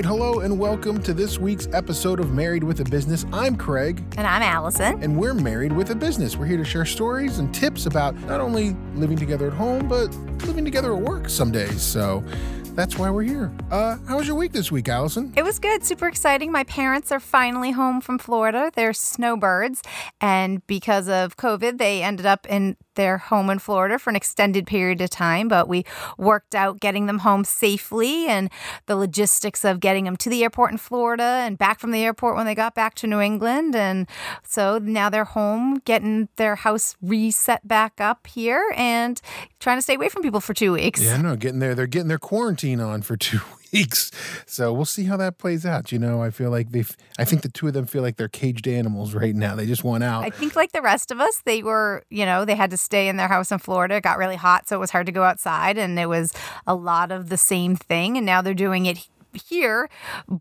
right, hello and welcome to this week's episode of Married with a Business. I'm Craig. And I'm Allison. And we're married with a business. We're here to share stories and tips about not only living together at home, but living together at work some days. So that's why we're here. Uh, how was your week this week, Allison? It was good, super exciting. My parents are finally home from Florida. They're snowbirds, and because of COVID, they ended up in their home in Florida for an extended period of time, but we worked out getting them home safely and the logistics of getting them to the airport in Florida and back from the airport when they got back to New England. And so now they're home, getting their house reset back up here and trying to stay away from people for two weeks. Yeah, no, getting there. They're getting their quarantine on for two weeks. So we'll see how that plays out. You know, I feel like they, I think the two of them feel like they're caged animals right now. They just want out. I think, like the rest of us, they were, you know, they had to stay in their house in Florida. It got really hot, so it was hard to go outside, and it was a lot of the same thing. And now they're doing it here,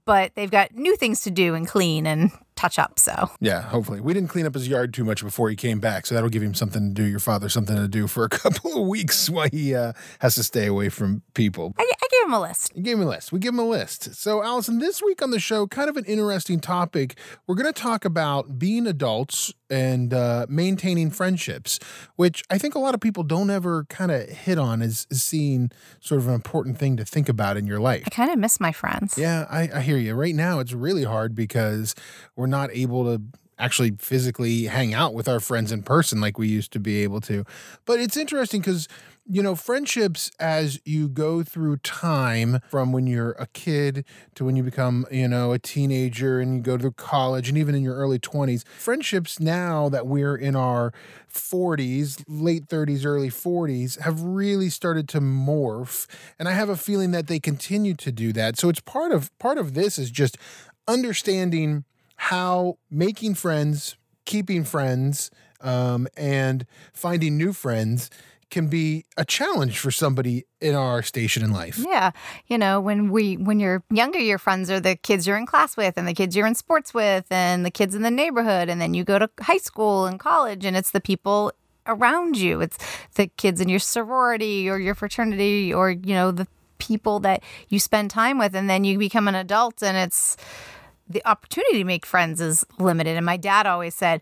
but they've got new things to do and clean and touch up. So yeah, hopefully we didn't clean up his yard too much before he came back, so that'll give him something to do. Your father something to do for a couple of weeks while he uh, has to stay away from people. I, I gave him a list. You gave him a list. We give him a list. So Allison, this week on the show, kind of an interesting topic. We're going to talk about being adults and uh, maintaining friendships, which I think a lot of people don't ever kind of hit on as, as seeing sort of an important thing to think about in your life. I kind of miss my friends. Yeah, I, I hear you. Right now, it's really hard because we're not able to actually physically hang out with our friends in person like we used to be able to. But it's interesting because, you know, friendships as you go through time from when you're a kid to when you become, you know, a teenager and you go to college and even in your early 20s, friendships now that we're in our 40s, late 30s, early 40s have really started to morph and I have a feeling that they continue to do that. So it's part of part of this is just understanding how making friends, keeping friends, um, and finding new friends can be a challenge for somebody in our station in life. Yeah. You know, when we when you're younger, your friends are the kids you're in class with and the kids you're in sports with and the kids in the neighborhood and then you go to high school and college and it's the people around you. It's the kids in your sorority or your fraternity or you know, the people that you spend time with and then you become an adult and it's the opportunity to make friends is limited. And my dad always said,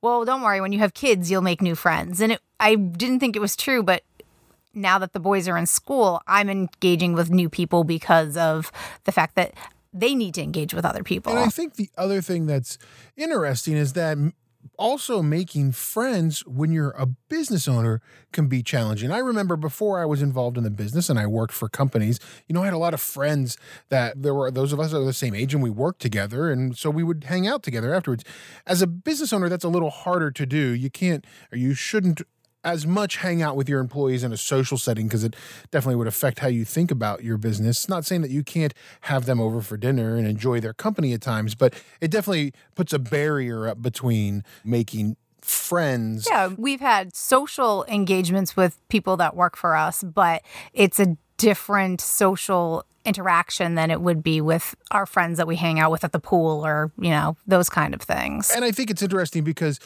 well, don't worry, when you have kids, you'll make new friends. And it, I didn't think it was true, but now that the boys are in school, I'm engaging with new people because of the fact that they need to engage with other people. And I think the other thing that's interesting is that also making friends when you're a business owner can be challenging. I remember before I was involved in the business and I worked for companies, you know, I had a lot of friends that there were those of us that were the same age and we worked together. And so we would hang out together afterwards. As a business owner, that's a little harder to do. You can't or you shouldn't as much hang out with your employees in a social setting because it definitely would affect how you think about your business. Not saying that you can't have them over for dinner and enjoy their company at times, but it definitely puts a barrier up between making friends. Yeah, we've had social engagements with people that work for us, but it's a different social interaction than it would be with our friends that we hang out with at the pool or, you know, those kind of things. And I think it's interesting because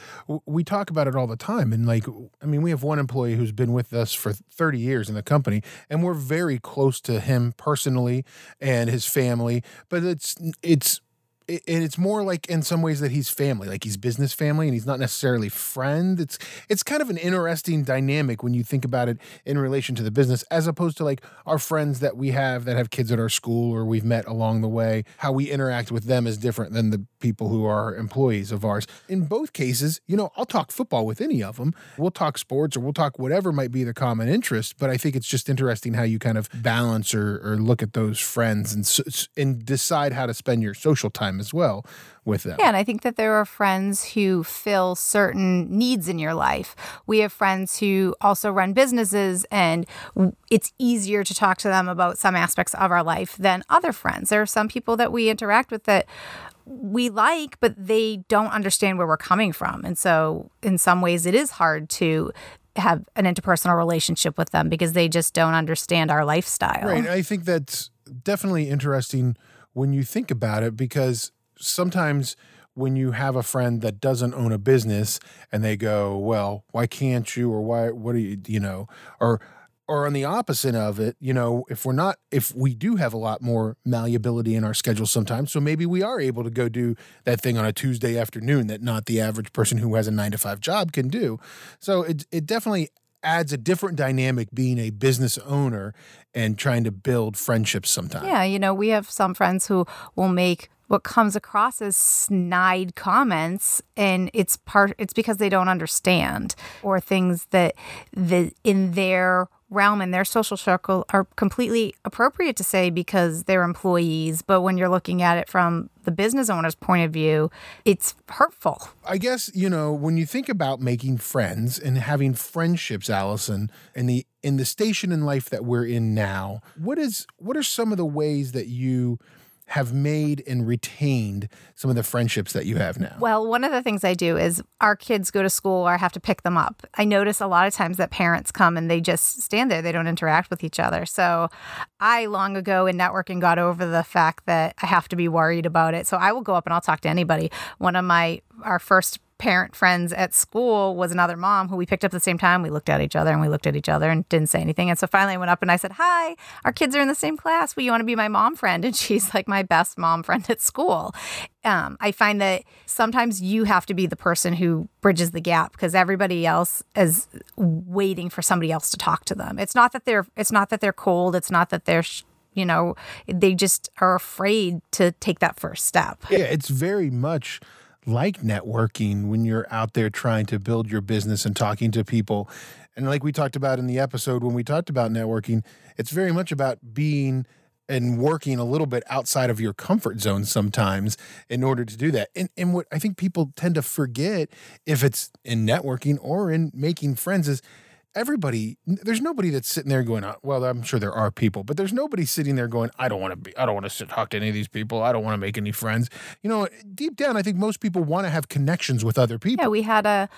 we talk about it all the time. And like, I mean, we have one employee who's been with us for 30 years in the company, and we're very close to him personally and his family, but it's, it's, and it's more like in some ways that he's family, like he's business family, and he's not necessarily friend. It's it's kind of an interesting dynamic when you think about it in relation to the business, as opposed to like our friends that we have that have kids at our school or we've met along the way. How we interact with them is different than the people who are employees of ours. In both cases, you know, I'll talk football with any of them. We'll talk sports or we'll talk whatever might be the common interest. But I think it's just interesting how you kind of balance or, or look at those friends and and decide how to spend your social time as well with them. Yeah, and I think that there are friends who fill certain needs in your life. We have friends who also run businesses, and it's easier to talk to them about some aspects of our life than other friends. There are some people that we interact with that we like, but they don't understand where we're coming from. And so, in some ways, it is hard to have an interpersonal relationship with them because they just don't understand our lifestyle. Right. I think that's definitely interesting when you think about it because sometimes when you have a friend that doesn't own a business and they go, well, why can't you? Or why, what do you, you know, or or on the opposite of it, you know, if we're not, if we do have a lot more malleability in our schedule sometimes, so maybe we are able to go do that thing on a Tuesday afternoon that not the average person who has a nine to five job can do. So it, it definitely adds a different dynamic being a business owner and trying to build friendships sometimes. Yeah, you know, we have some friends who will make what comes across as snide comments and it's part it's because they don't understand or things that the in their realm and their social circle are completely appropriate to say because they're employees. But when you're looking at it from the business owner's point of view, it's hurtful. I guess, you know, when you think about making friends and having friendships, Allison, in the in the station in life that we're in now, what is what are some of the ways that you have made and retained some of the friendships that you have now? Well, one of the things I do is our kids go to school or I have to pick them up. I notice a lot of times that parents come and they just stand there, they don't interact with each other. So I long ago in networking got over the fact that I have to be worried about it. So I will go up and I'll talk to anybody. One of my our first parent friends at school was another mom who we picked up at the same time. We looked at each other and we looked at each other and didn't say anything. And so finally I went up and I said, Hi, our kids are in the same class. Will you want to be my mom friend? And she's like my best mom friend at school. Um, I find that sometimes you have to be the person who bridges the gap because everybody else is waiting for somebody else to talk to them. It's not that they're it's not that they're cold. It's not that they're sh- you know they just are afraid to take that first step. Yeah, it's very much like networking when you're out there trying to build your business and talking to people. And like we talked about in the episode when we talked about networking, it's very much about being and working a little bit outside of your comfort zone sometimes in order to do that. And and what I think people tend to forget if it's in networking or in making friends is everybody there's nobody that's sitting there going uh, well i'm sure there are people but there's nobody sitting there going i don't want to be i don't want to talk to any of these people. I don't want to make any friends. You know deep down i think most people want to have connections with other people. yeah we had a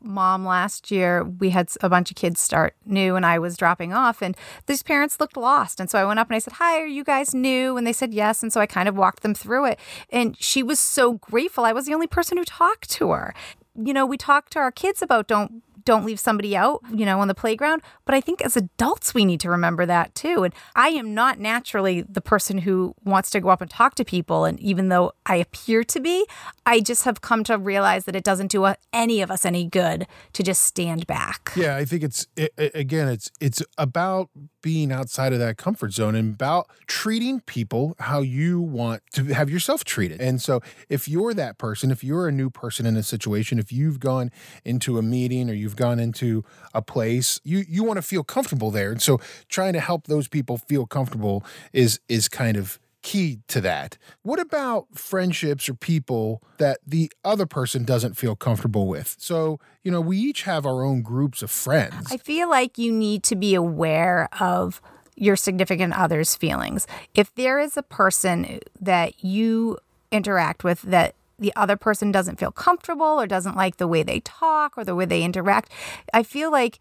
mom last year. We had a bunch of kids start new and i was dropping off and these parents looked lost and so i went up and i said hi are you guys new? And they said yes. And so i kind of walked them through it and she was so grateful. I was the only person who talked to her. You know, we talk to our kids about don't don't leave somebody out, you know, on the playground. But I think as adults, we need to remember that too. And I am not naturally the person who wants to go up and talk to people. And even though I appear to be, I just have come to realize that it doesn't do any of us any good to just stand back. Yeah, I think it's it, again, it's it's about being outside of that comfort zone and about treating people how you want to have yourself treated. And so, if you're that person, if you're a new person in a situation, if you've gone into a meeting or you've gone into a place, you you want to feel comfortable there. And so trying to help those people feel comfortable is is kind of key to that. What about friendships or people that the other person doesn't feel comfortable with? So, you know, we each have our own groups of friends. I feel like you need to be aware of your significant other's feelings. If there is a person that you interact with that the other person doesn't feel comfortable or doesn't like the way they talk or the way they interact. I feel like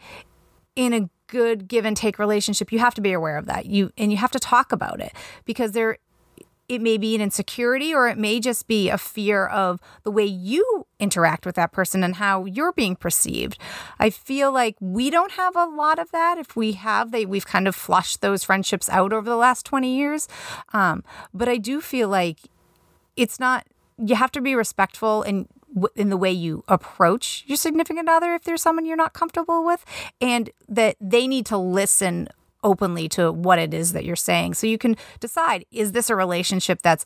in a good give and take relationship, you have to be aware of that. You and you have to talk about it because there it may be an insecurity or it may just be a fear of the way you interact with that person and how you're being perceived. I feel like we don't have a lot of that. If we have, they we've kind of flushed those friendships out over the last 20 years. Um, but I do feel like it's not you have to be respectful in in the way you approach your significant other if there's someone you're not comfortable with and that they need to listen openly to what it is that you're saying. So you can decide is this a relationship that's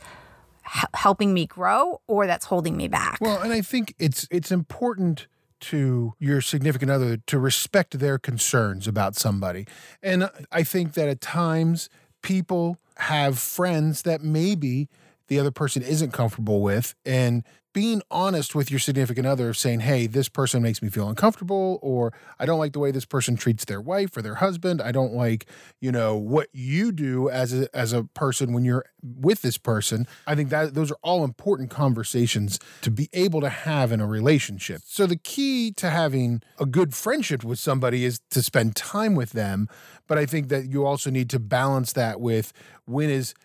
helping me grow or that's holding me back? Well and i think it's it's important to your significant other to respect their concerns about somebody. And i think that at times people have friends that maybe the other person isn't comfortable with. And being honest with your significant other of saying hey this person makes me feel uncomfortable or i don't like the way this person treats their wife or their husband. I don't like you know what you do as a as a person when you're with this person. I think that those are all important conversations to be able to have in a relationship. So the key to having a good friendship with somebody is to spend time with them. But i think that you also need to balance that with when is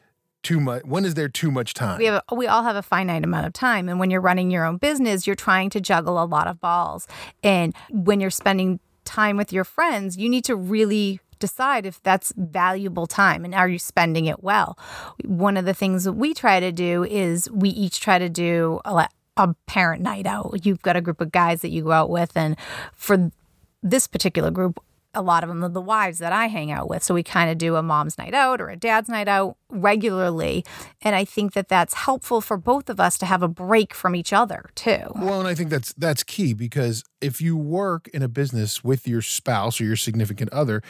too much when is there too much time we have a, we all have a finite amount of time and when you're running your own business you're trying to juggle a lot of balls and when you're spending time with your friends you need to really decide if that's valuable time and are you spending it well. One of the things that we try to do is we each try to do a, a parent night out. You've got a group of guys that you go out with, and for this particular group, a lot of them are the wives that I hang out with. So we kind of do a mom's night out or a dad's night out regularly. And I think that that's helpful for both of us to have a break from each other too. Well, and I think that's that's key because if you work in a business with your spouse or your significant other,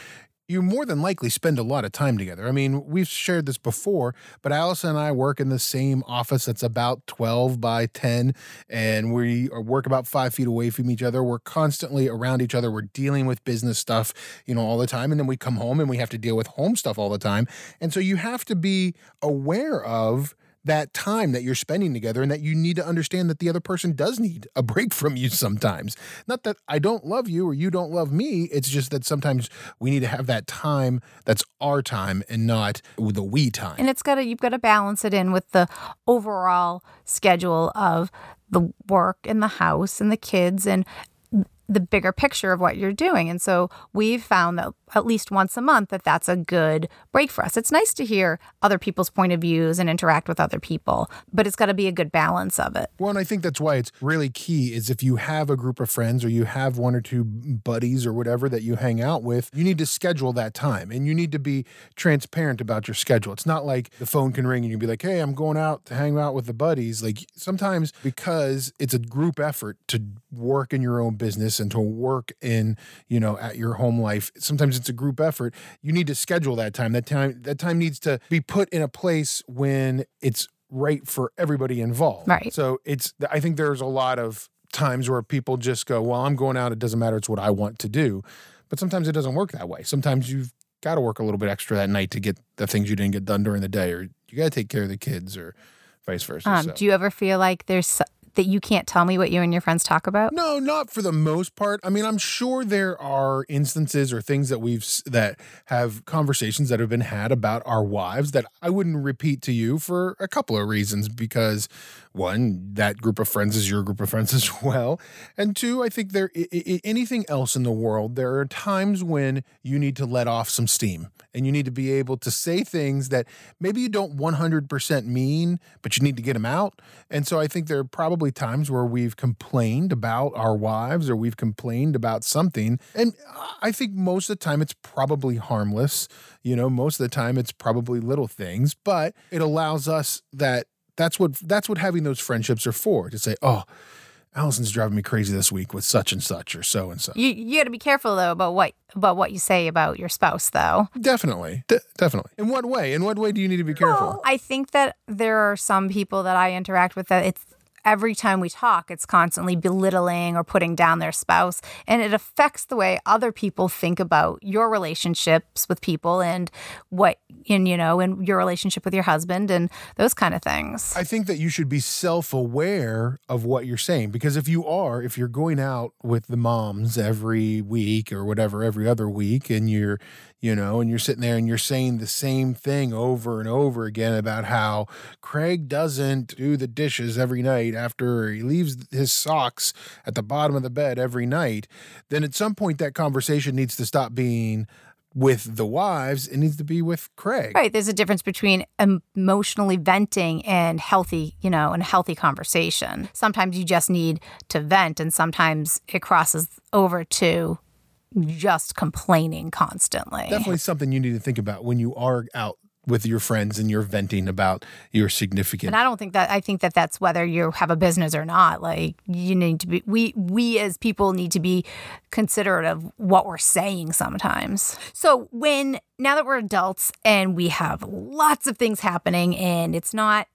you more than likely spend a lot of time together. I mean, we've shared this before, but Allison and I work in the same office that's about 12 by 10, and we work about five feet away from each other. We're constantly around each other. We're dealing with business stuff, you know, all the time. And then we come home and we have to deal with home stuff all the time. And so you have to be aware of that time that you're spending together and that you need to understand that the other person does need a break from you sometimes. Not that I don't love you or you don't love me. It's just that sometimes we need to have that time that's our time and not the we time. And it's got to, you've got to balance it in with the overall schedule of the work and the house and the kids and the bigger picture of what you're doing. And so we've found that at least once a month that that's a good break for us. It's nice to hear other people's point of views and interact with other people, but it's got to be a good balance of it. Well, and I think that's why it's really key is if you have a group of friends or you have one or two buddies or whatever that you hang out with, you need to schedule that time and you need to be transparent about your schedule. It's not like the phone can ring and you can be like, "Hey, I'm going out to hang out with the buddies." Like sometimes because it's a group effort to work in your own business and to work in, you know, at your home life, sometimes it's a group effort. You need to schedule that time. That time that time needs to be put in a place when it's right for everybody involved. Right. So it's I think there's a lot of times where people just go, "Well, I'm going out. It doesn't matter. It's what I want to do." But sometimes it doesn't work that way. Sometimes you've got to work a little bit extra that night to get the things you didn't get done during the day, or you got to take care of the kids, or vice versa. Um, so. Do you ever feel like there's that you can't tell me what you and your friends talk about? No, not for the most part. I mean, I'm sure there are instances or things that we've that have conversations that have been had about our wives that I wouldn't repeat to you for a couple of reasons because one, that group of friends is your group of friends as well, and two, I think there I- I- anything else in the world, there are times when you need to let off some steam and you need to be able to say things that maybe you don't 100% mean, but you need to get them out. And so I think there are probably times where we've complained about our wives or we've complained about something. And I think most of the time it's probably harmless. You know, most of the time it's probably little things, but it allows us that that's what that's what having those friendships are for to say, oh, Allison's driving me crazy this week with such and such or so and so. You you got to be careful though about what about what you say about your spouse though. Definitely. De- definitely. In what way? In what way do you need to be careful? Well, I think that there are some people that I interact with that it's every time we talk, it's constantly belittling or putting down their spouse. And it affects the way other people think about your relationships with people and what, in, you know, and your relationship with your husband and those kind of things. I think that you should be self aware of what you're saying because if you are, if you're going out with the moms every week or whatever, every other week, and you're, you know, and you're sitting there and you're saying the same thing over and over again about how Craig doesn't do the dishes every night after he leaves his socks at the bottom of the bed every night, then at some point that conversation needs to stop being with the wives, it needs to be with Craig. Right. There's a difference between emotionally venting and healthy, you know, and healthy conversation. Sometimes you just need to vent, and sometimes it crosses over to just complaining constantly. Definitely something you need to think about when you are out with your friends and you're venting about your significant. And I don't think that I think that that's whether you have a business or not. Like you need to be we we as people need to be considerate of what we're saying sometimes. So when now that we're adults and we have lots of things happening and it's not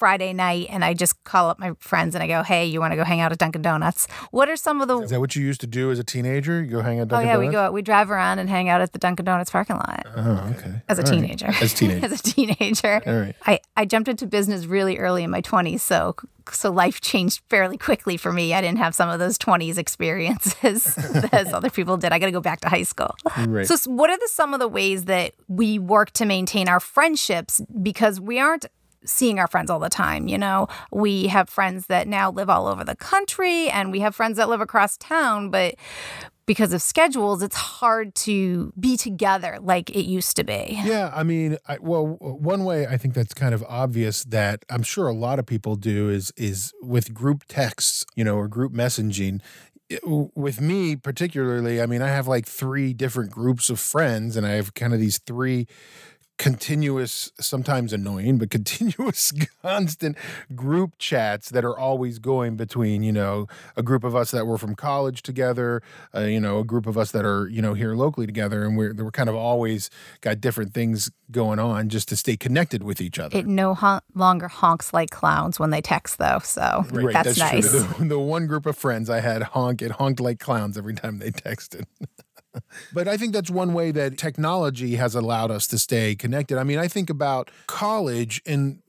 Friday night and I just call up my friends and I go, "Hey, you want to go hang out at Dunkin' Donuts?" What are some of the Is that what you used to do as a teenager? You go hang out at Oh Dunkin' yeah, Donuts? we go we drive around and hang out at the Dunkin' Donuts parking lot Oh, okay. as a All right. teenager. As a teenager. as a teenager. All right. I, I jumped into business really early in my 20s, so so life changed fairly quickly for me. I didn't have some of those 20s experiences as other people did. I got to go back to high school. Right. So, what are the some of the ways that we work to maintain our friendships because we aren't seeing our friends all the time, you know? We have friends that now live all over the country and we have friends that live across town, but because of schedules, it's hard to be together like it used to be. Yeah, I mean, I, well, one way I think that's kind of obvious that I'm sure a lot of people do is is with group texts, you know, or group messaging. With me particularly, I mean, I have like three different groups of friends, and I have kind of these three continuous, sometimes annoying, but continuous, constant group chats that are always going between, you know, a group of us that were from college together, uh, you know, a group of us that are, you know, here locally together. And we're, we're kind of always got different things going on just to stay connected with each other. It no hon- longer honks like clowns when they text, though. So right, that's, that's, nice. The, the one group of friends I had honk, it honked like clowns every time they texted. but I think that's one way that technology has allowed us to stay connected. I mean, I think about college and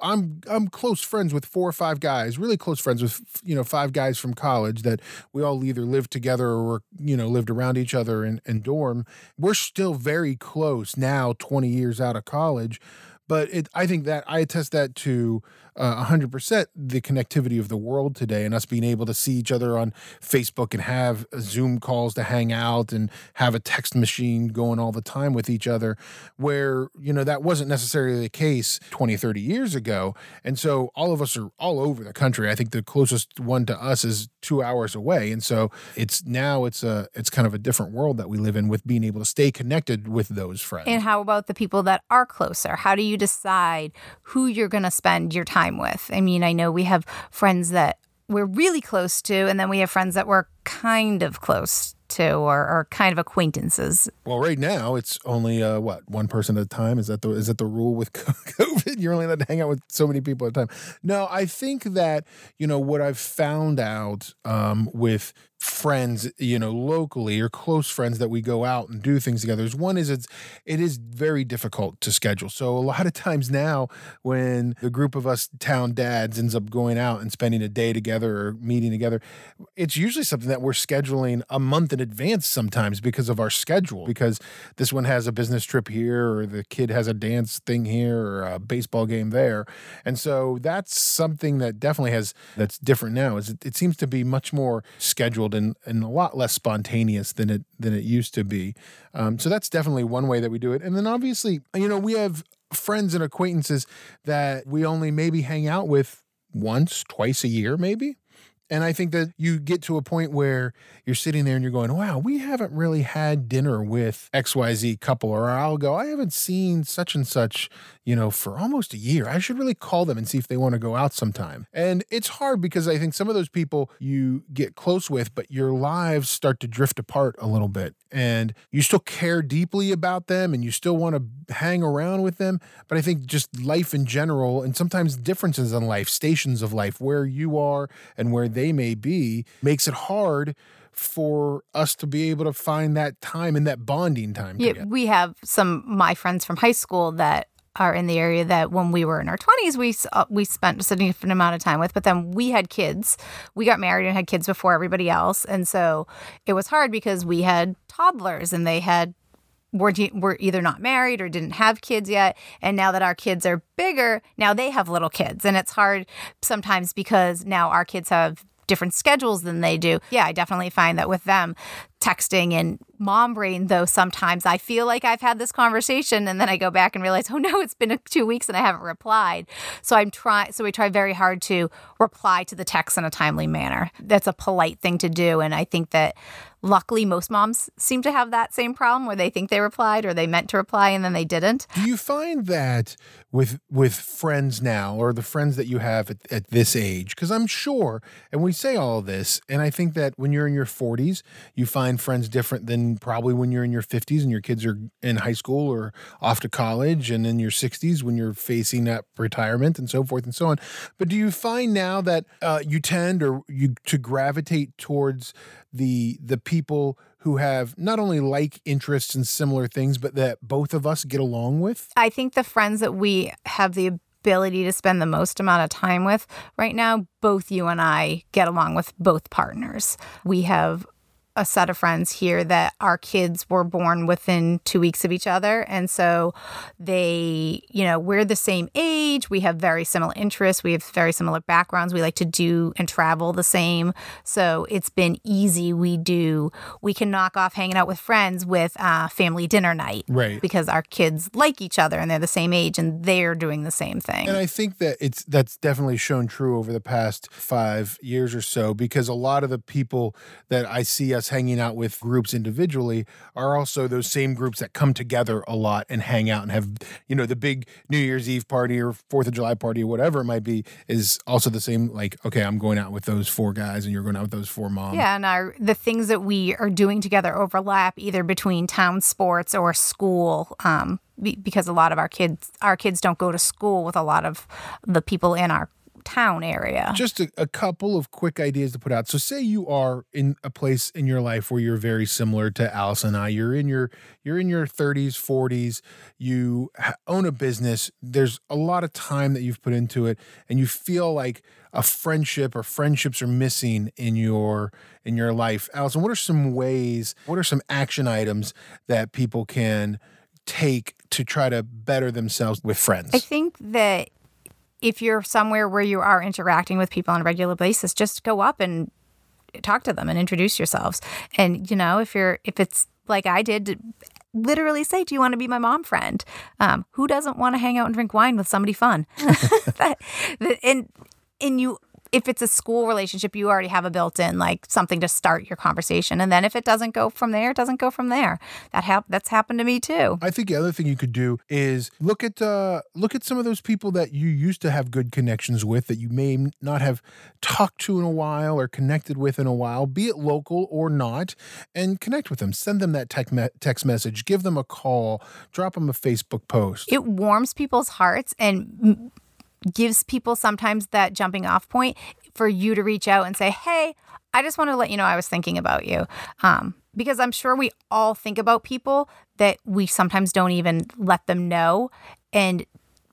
I'm I'm close friends with four or five guys, really close friends with you know five guys from college that we all either lived together or you know lived around each other in, in dorm. We're still very close now, 20 years out of college, but it, I think that I attest that to uh, 100% the connectivity of the world today and us being able to see each other on Facebook and have Zoom calls to hang out and have a text machine going all the time with each other, where, you know, that wasn't necessarily the case 20, 30 years ago. And so all of us are all over the country. I think the closest one to us is two hours away. And so it's now it's a, it's kind of a different world that we live in with being able to stay connected with those friends. And how about the people that are closer? How do you decide who you're going to spend your time time with. I mean, I know we have friends that we're really close to, and then we have friends that we're kind of close to or, or kind of acquaintances. Well, right now it's only uh, what one person at a time. Is that the is that the rule with COVID? You're only allowed to hang out with so many people at a time. No, I think that you know what I've found out um, with friends, you know, locally or close friends that we go out and do things together. Is one is it's it is very difficult to schedule. So a lot of times now, when the group of us town dads ends up going out and spending a day together or meeting together, it's usually something that we're scheduling a month in advance sometimes because of our schedule. Because this one has a business trip here, or the kid has a dance thing here, or a baseball game there, and so that's something that definitely has that's different now. Is it, it seems to be much more scheduled and, and a lot less spontaneous than it than it used to be. Um, so that's definitely one way that we do it. And then obviously, you know, we have friends and acquaintances that we only maybe hang out with once, twice a year, maybe. And I think that you get to a point where you're sitting there and you're going, wow, we haven't really had dinner with XYZ couple. Or I'll go, I haven't seen such and such, you know, for almost a year. I should really call them and see if they want to go out sometime. And it's hard because I think some of those people you get close with, but your lives start to drift apart a little bit. And you still care deeply about them and you still want to hang around with them. But I think just life in general, and sometimes differences in life, stations of life, where you are and where they may be makes it hard for us to be able to find that time and that bonding time. Yeah, we have some my friends from high school that are in the area that when we were in our 20s we uh, we spent a significant amount of time with but then we had kids we got married and had kids before everybody else and so it was hard because we had toddlers and they had were, were either not married or didn't have kids yet. And now that our kids are bigger, now they have little kids. And it's hard sometimes because now our kids have different schedules than they do. Yeah, I definitely find that with them, texting and mom brain though sometimes i feel like i've had this conversation and then i go back and realize oh no it's been two weeks and i haven't replied. So i'm trying so we try very hard to reply to the text in a timely manner. That's a polite thing to do. And i think that luckily most moms seem to have that same problem where they think they replied or they meant to reply and then they didn't do you find that with with friends now or the friends that you have at, at this age because i'm sure and we say all this and i think that when you're in your 40s you find friends different than probably when you're in your 50s and your kids are in high school or off to college and in your 60s when you're facing up retirement and so forth and so on. But do you find now that uh, you tend or you to gravitate towards the the people who have not only like interests and similar things, but that both of us get along with? I think the friends that we have the ability to spend the most amount of time with right now, both you and I get along with both partners. We have a set of friends here that our kids were born within two weeks of each other. And so they, you know, we're the same age. We have very similar interests. We have very similar backgrounds. We like to do and travel the same. So it's been easy. We do, we can knock off hanging out with friends with uh, family dinner night. Right. Because our kids like each other and they're the same age and they're doing the same thing. And I think that it's that's definitely shown true over the past five years or so because a lot of the people that I see us hanging out with groups individually are also those same groups that come together a lot and hang out and have, you know, the big New Year's Eve party or Fourth of July party or whatever it might be is also the same. Like, okay, I'm going out with those four guys and you're going out with those four moms. Yeah, and our the things that we are doing together overlap either between town sports or school. Um, because a lot of our kids our kids don't go to school with a lot of the people in our town area. Just a, a, couple of quick ideas to put out. So say you are in a place in your life where you're very similar to Alice and I. You're in your you're in your 30s, 40s, you own a business. There's a lot of time that you've put into it and you feel like a friendship or friendships are missing in your in your life. Allison, what are some ways, what are some action items that people can take to try to better themselves with friends? I think that if you're somewhere where you are interacting with people on a regular basis, just go up and talk to them and introduce yourselves. And you know, if you're if it's like I did, literally say, "Do you want to be my mom friend?" Um, who doesn't want to hang out and drink wine with somebody fun? that, and and you if it's a school relationship, you already have a built in like something to start your conversation. And then if it doesn't go from there, it doesn't go from there. That hap- that's happened to me too. I think the other thing you could do is look at uh, look at some of those people that you used to have good connections with that you may not have talked to in a while or connected with in a while, be it local or not, and connect with them. Send them that text, me- text message, give them a call, drop them a Facebook post. It warms people's hearts and gives people sometimes that jumping off point for you to reach out and say, Hey, I just want to let you know I was thinking about you. Um, because I'm sure we all think about people that we sometimes don't even let them know. And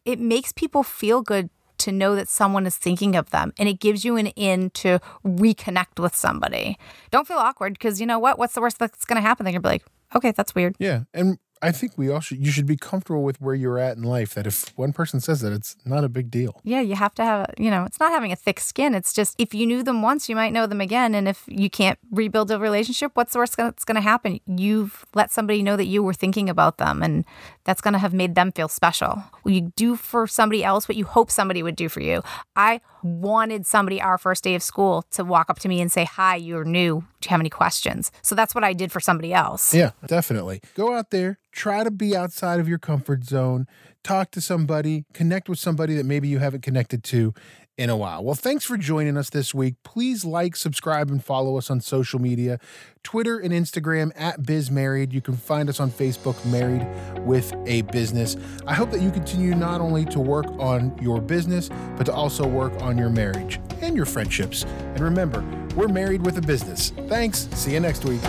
it makes people feel good to know that someone is thinking of them and it gives you an in to reconnect with somebody. Don't feel awkward because you know what? What's the worst that's going to happen? They're going to be like, okay, that's weird. Yeah. And I think we all should. You should be comfortable with where you're at in life. That if one person says that, it's not a big deal. Yeah, you have to have. You know, it's not having a thick skin. It's just if you knew them once, you might know them again. And if you can't rebuild a relationship, what's the worst that's going to happen? You've let somebody know that you were thinking about them, and that's going to have made them feel special. You do for somebody else what you hope somebody would do for you. I wanted somebody our first day of school to walk up to me and say, "Hi, you're new. Do you have any questions?" So that's what I did for somebody else. Yeah, definitely. Go out there try to be outside of your comfort zone, talk to somebody, connect with somebody that maybe you haven't connected to in a while. Well, thanks for joining us this week. Please like, subscribe, and follow us on social media Twitter and Instagram at BizMarried. You can find us on Facebook, Married with a Business. I hope that you continue not only to work on your business, but to also work on your marriage and your friendships. And remember, we're married with a business. Thanks. See you next week.